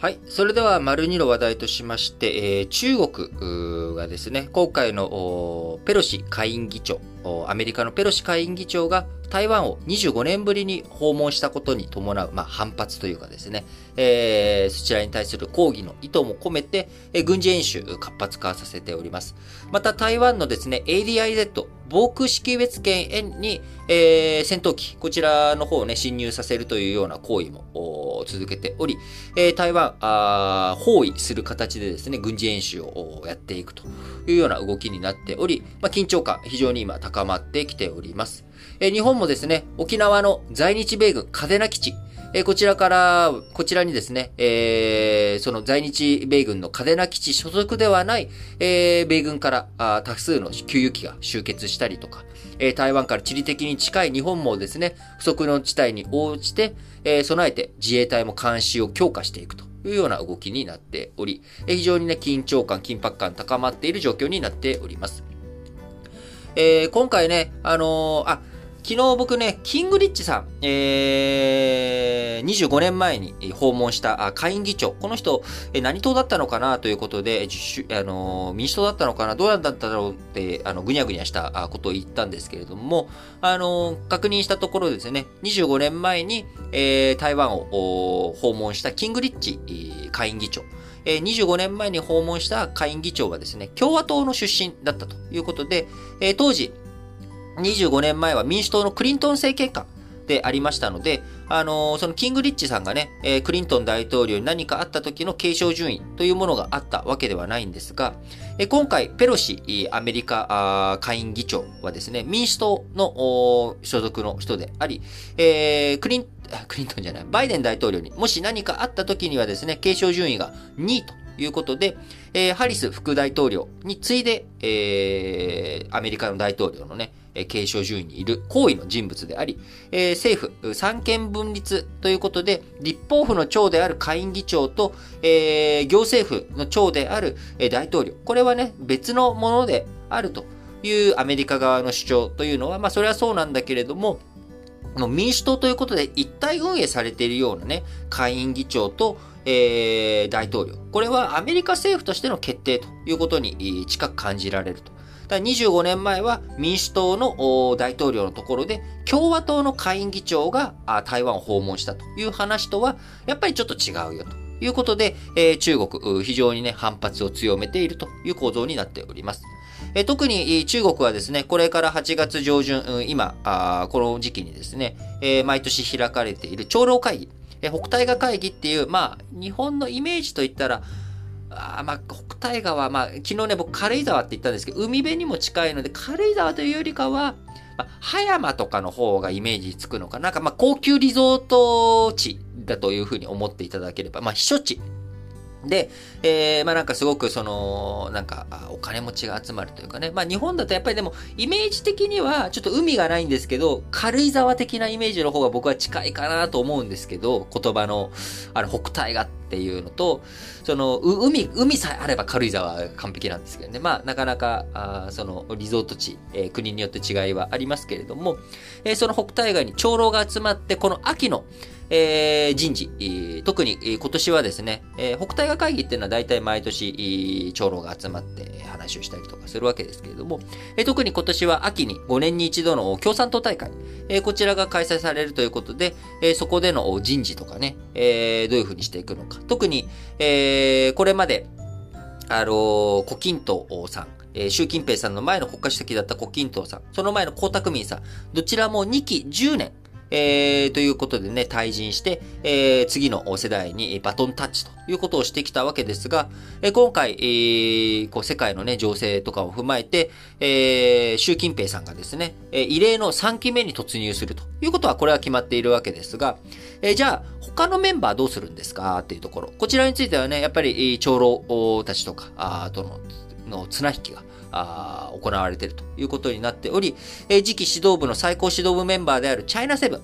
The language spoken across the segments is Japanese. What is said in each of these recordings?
はい。それでは、丸2の話題としまして、えー、中国がですね、今回のペロシ下院議長、アメリカのペロシ下院議長が台湾を25年ぶりに訪問したことに伴う、まあ、反発というかですね、えー、そちらに対する抗議の意図も込めて、えー、軍事演習活発化させております。また台湾のですね、ADIZ、防空識別圏に、えー、戦闘機、こちらの方をね、侵入させるというような行為も続けており、えー、台湾あ、包囲する形でですね、軍事演習をやっていくというような動きになっており、まあ、緊張感非常に今高まってきております。え、日本もですね、沖縄の在日米軍嘉手納基地、え、こちらから、こちらにですね、えー、その在日米軍の嘉手納基地所属ではない、えー、米軍からあ多数の給油機が集結したりとか、えー、台湾から地理的に近い日本もですね、不測の地帯に応じて、えー、備えて自衛隊も監視を強化していくというような動きになっており、えー、非常にね、緊張感、緊迫感高まっている状況になっております。えー、今回ね、あのー、あ、昨日僕ね、キングリッチさん、えー、25年前に訪問した下院議長、この人、何党だったのかなということで、あの民主党だったのかな？どうなんだったろうって、あの、ぐにゃぐにゃしたことを言ったんですけれども、あの確認したところですね、25年前に、えー、台湾を訪問したキングリッチ下院議長、25年前に訪問した下院議長はですね、共和党の出身だったということで、当時、25年前は民主党のクリントン政権下でありましたので、あのー、そのキングリッチさんがね、えー、クリントン大統領に何かあった時の継承順位というものがあったわけではないんですが、えー、今回、ペロシアメリカ下院議長はですね、民主党の所属の人であり、えー、クリン、クリントンじゃない、バイデン大統領にもし何かあった時にはですね、継承順位が2位と。いうことで、えー、ハリス副大統領に次いで、えー、アメリカの大統領のね、継承順位にいる行為の人物であり、えー、政府三権分立ということで、立法府の長である下院議長と、えー、行政府の長である大統領。これはね、別のものであるというアメリカ側の主張というのは、まあそれはそうなんだけれども、民主党ということで一体運営されているようなね、下院議長と、えー、大統領。これはアメリカ政府としての決定ということに近く感じられると。だ25年前は民主党の大統領のところで共和党の下院議長が台湾を訪問したという話とはやっぱりちょっと違うよということで、えー、中国非常にね反発を強めているという構造になっております。え特に中国はですね、これから8月上旬、今、あこの時期にですね、え、毎年開かれている長老会議、え北大河会議っていう、まあ、日本のイメージといったら、あまあ、北大川、まあ、昨日ね、僕、軽井沢って言ったんですけど、海辺にも近いので、軽井沢というよりかは、まあ、葉山とかの方がイメージつくのかな。なんか、まあ、高級リゾート地だというふうに思っていただければ、まあ、避暑地で、えー、まあなんかすごくその、なんか、お金持ちが集まるというかね。まあ日本だとやっぱりでも、イメージ的には、ちょっと海がないんですけど、軽井沢的なイメージの方が僕は近いかなと思うんですけど、言葉の、あの、北大がっていうのと、その、海、海さえあれば軽井沢は完璧なんですけどね。まあなかなか、あその、リゾート地、えー、国によって違いはありますけれども、えー、その北大河に長老が集まって、この秋の、えー、人事、特に今年はですね、えー、北大河会議っていうのは大体毎年、長老が集まって話をしたりとかするわけですけれども、えー、特に今年は秋に5年に一度の共産党大会、えー、こちらが開催されるということで、えー、そこでの人事とかね、えー、どういうふうにしていくのか。特に、えー、これまで、あのー、胡錦涛さん、えー、習近平さんの前の国家主席だった胡錦涛さん、その前の江沢民さん、どちらも2期10年、えー、ということでね、退陣して、えー、次の世代にバトンタッチということをしてきたわけですが、えー、今回、えー、こう世界のね、情勢とかを踏まえて、えー、習近平さんがですね、えー、異例の3期目に突入するということは、これは決まっているわけですが、えー、じゃあ、他のメンバーどうするんですか？っていうところ。こちらについてはね、やっぱり、長老たちとか、あとの、の綱引きがあ行われているということになっており、えー、次期指導部の最高指導部メンバーであるチャイナセブン。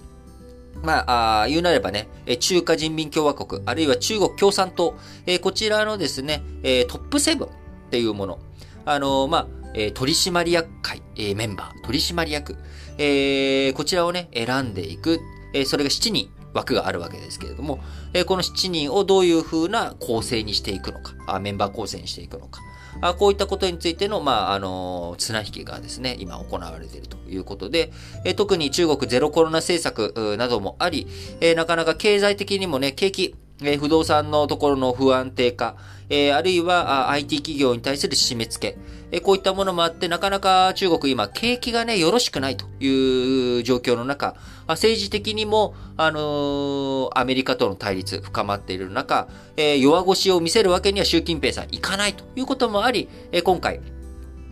まあ、あ言うなればね、中華人民共和国、あるいは中国共産党、えー、こちらのですね、えー、トップセブンっていうもの。あのー、まあ、え、取締役会、え、メンバー、取締役、え、こちらをね、選んでいく。え、それが7人枠があるわけですけれども、えこの7人をどういう風な構成にしていくのか、あメンバー構成にしていくのか、あこういったことについての、まあ、あの綱引きがですね、今行われているということで、え特に中国ゼロコロナ政策などもあり、えなかなか経済的にもね、景気、え不動産のところの不安定化、えあるいは IT 企業に対する締め付け、えこういったものもあって、なかなか中国今、景気がね、よろしくないという状況の中、政治的にも、あの、アメリカとの対立深まっている中、え、弱腰を見せるわけには習近平さんいかないということもあり、え、今回、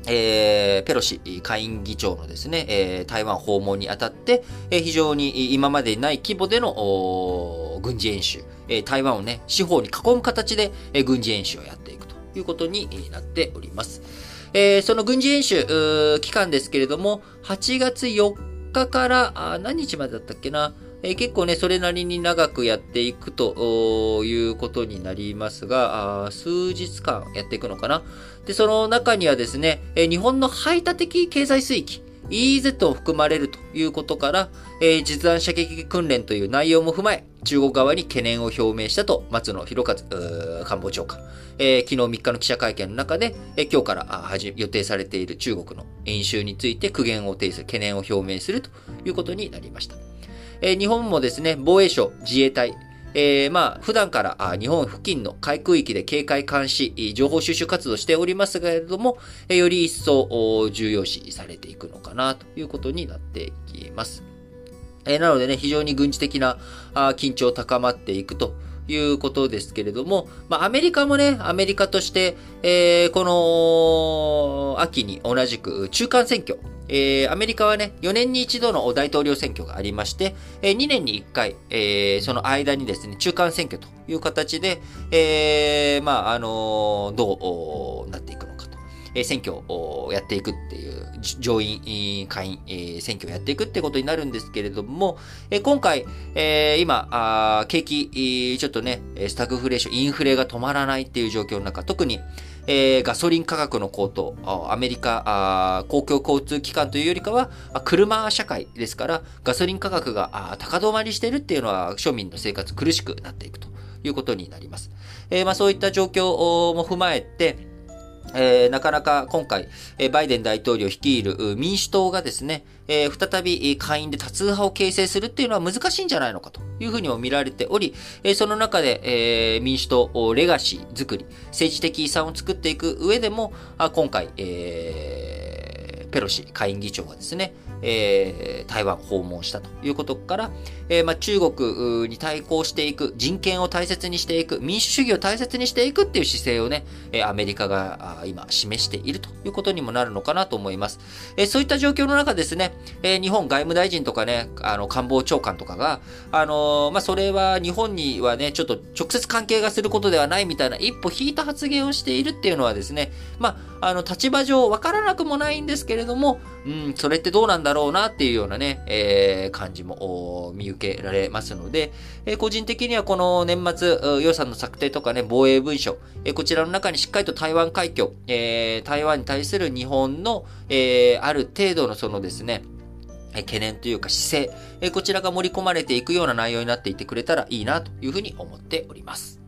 えー、ペロシ下院議長のですね、えー、台湾訪問にあたって、えー、非常に今までにない規模での軍事演習、え、台湾をね、四方に囲む形で、え、軍事演習をやっていくということになっております。え、その軍事演習、期間ですけれども、8月4日から、あ何日までだったっけな、え、結構ね、それなりに長くやっていくということになりますが、数日間やっていくのかな。で、その中にはですね、え、日本の排他的経済水域、EEZ を含まれるということから、えー、実弾射撃訓練という内容も踏まえ、中国側に懸念を表明したと、松野博一官房長官、えー、昨日3日の記者会見の中で、えー、今日から予定されている中国の演習について苦言を呈する、懸念を表明するということになりました。え、日本もですね、防衛省、自衛隊、えー、まあ、普段から日本付近の海空域で警戒監視、情報収集活動しておりますけれども、より一層重要視されていくのかなということになっていきます。えー、なのでね、非常に軍事的な緊張高まっていくということですけれども、まあ、アメリカもね、アメリカとして、えー、この秋に同じく中間選挙、えー、アメリカはね、4年に一度の大統領選挙がありまして、えー、2年に1回、えー、その間にですね、中間選挙という形で、えー、まあ、あのー、どうなっていくか。え選挙をやっていくっていう、上院、下院、選挙をやっていくってことになるんですけれども、今回、今、景気、ちょっとね、スタグフレーション、インフレが止まらないっていう状況の中、特に、えー、ガソリン価格の高騰、アメリカ公共交通機関というよりかは、車社会ですから、ガソリン価格が高止まりしているっていうのは、庶民の生活苦しくなっていくということになります。えー、まあ、そういった状況も踏まえて、えー、なかなか今回、え、バイデン大統領率いる民主党がですね、えー、再び下院で多数派を形成するっていうのは難しいんじゃないのかというふうにも見られており、え、その中で、え、民主党をレガシー作り、政治的遺産を作っていく上でも、あ今回、え、ペロシ下院議長がですね、えー、台湾訪問したということから、えー、まあ、中国に対抗していく、人権を大切にしていく、民主主義を大切にしていくっていう姿勢をね、アメリカが今示しているということにもなるのかなと思います。えそういった状況の中ですね、え日本外務大臣とかね、あの官房長官とかが、あのまあ、それは日本にはね、ちょっと直接関係がすることではないみたいな一歩引いた発言をしているっていうのはですね、まあ、あの立場上わからなくもないんですけれども、うん、それってどうなんだだろうなっていうようなね、えー、感じも見受けられますので、えー、個人的にはこの年末予算の策定とかね、防衛文書、えー、こちらの中にしっかりと台湾海峡、えー、台湾に対する日本の、えー、ある程度のそのですね、懸念というか姿勢、こちらが盛り込まれていくような内容になっていてくれたらいいなというふうに思っております。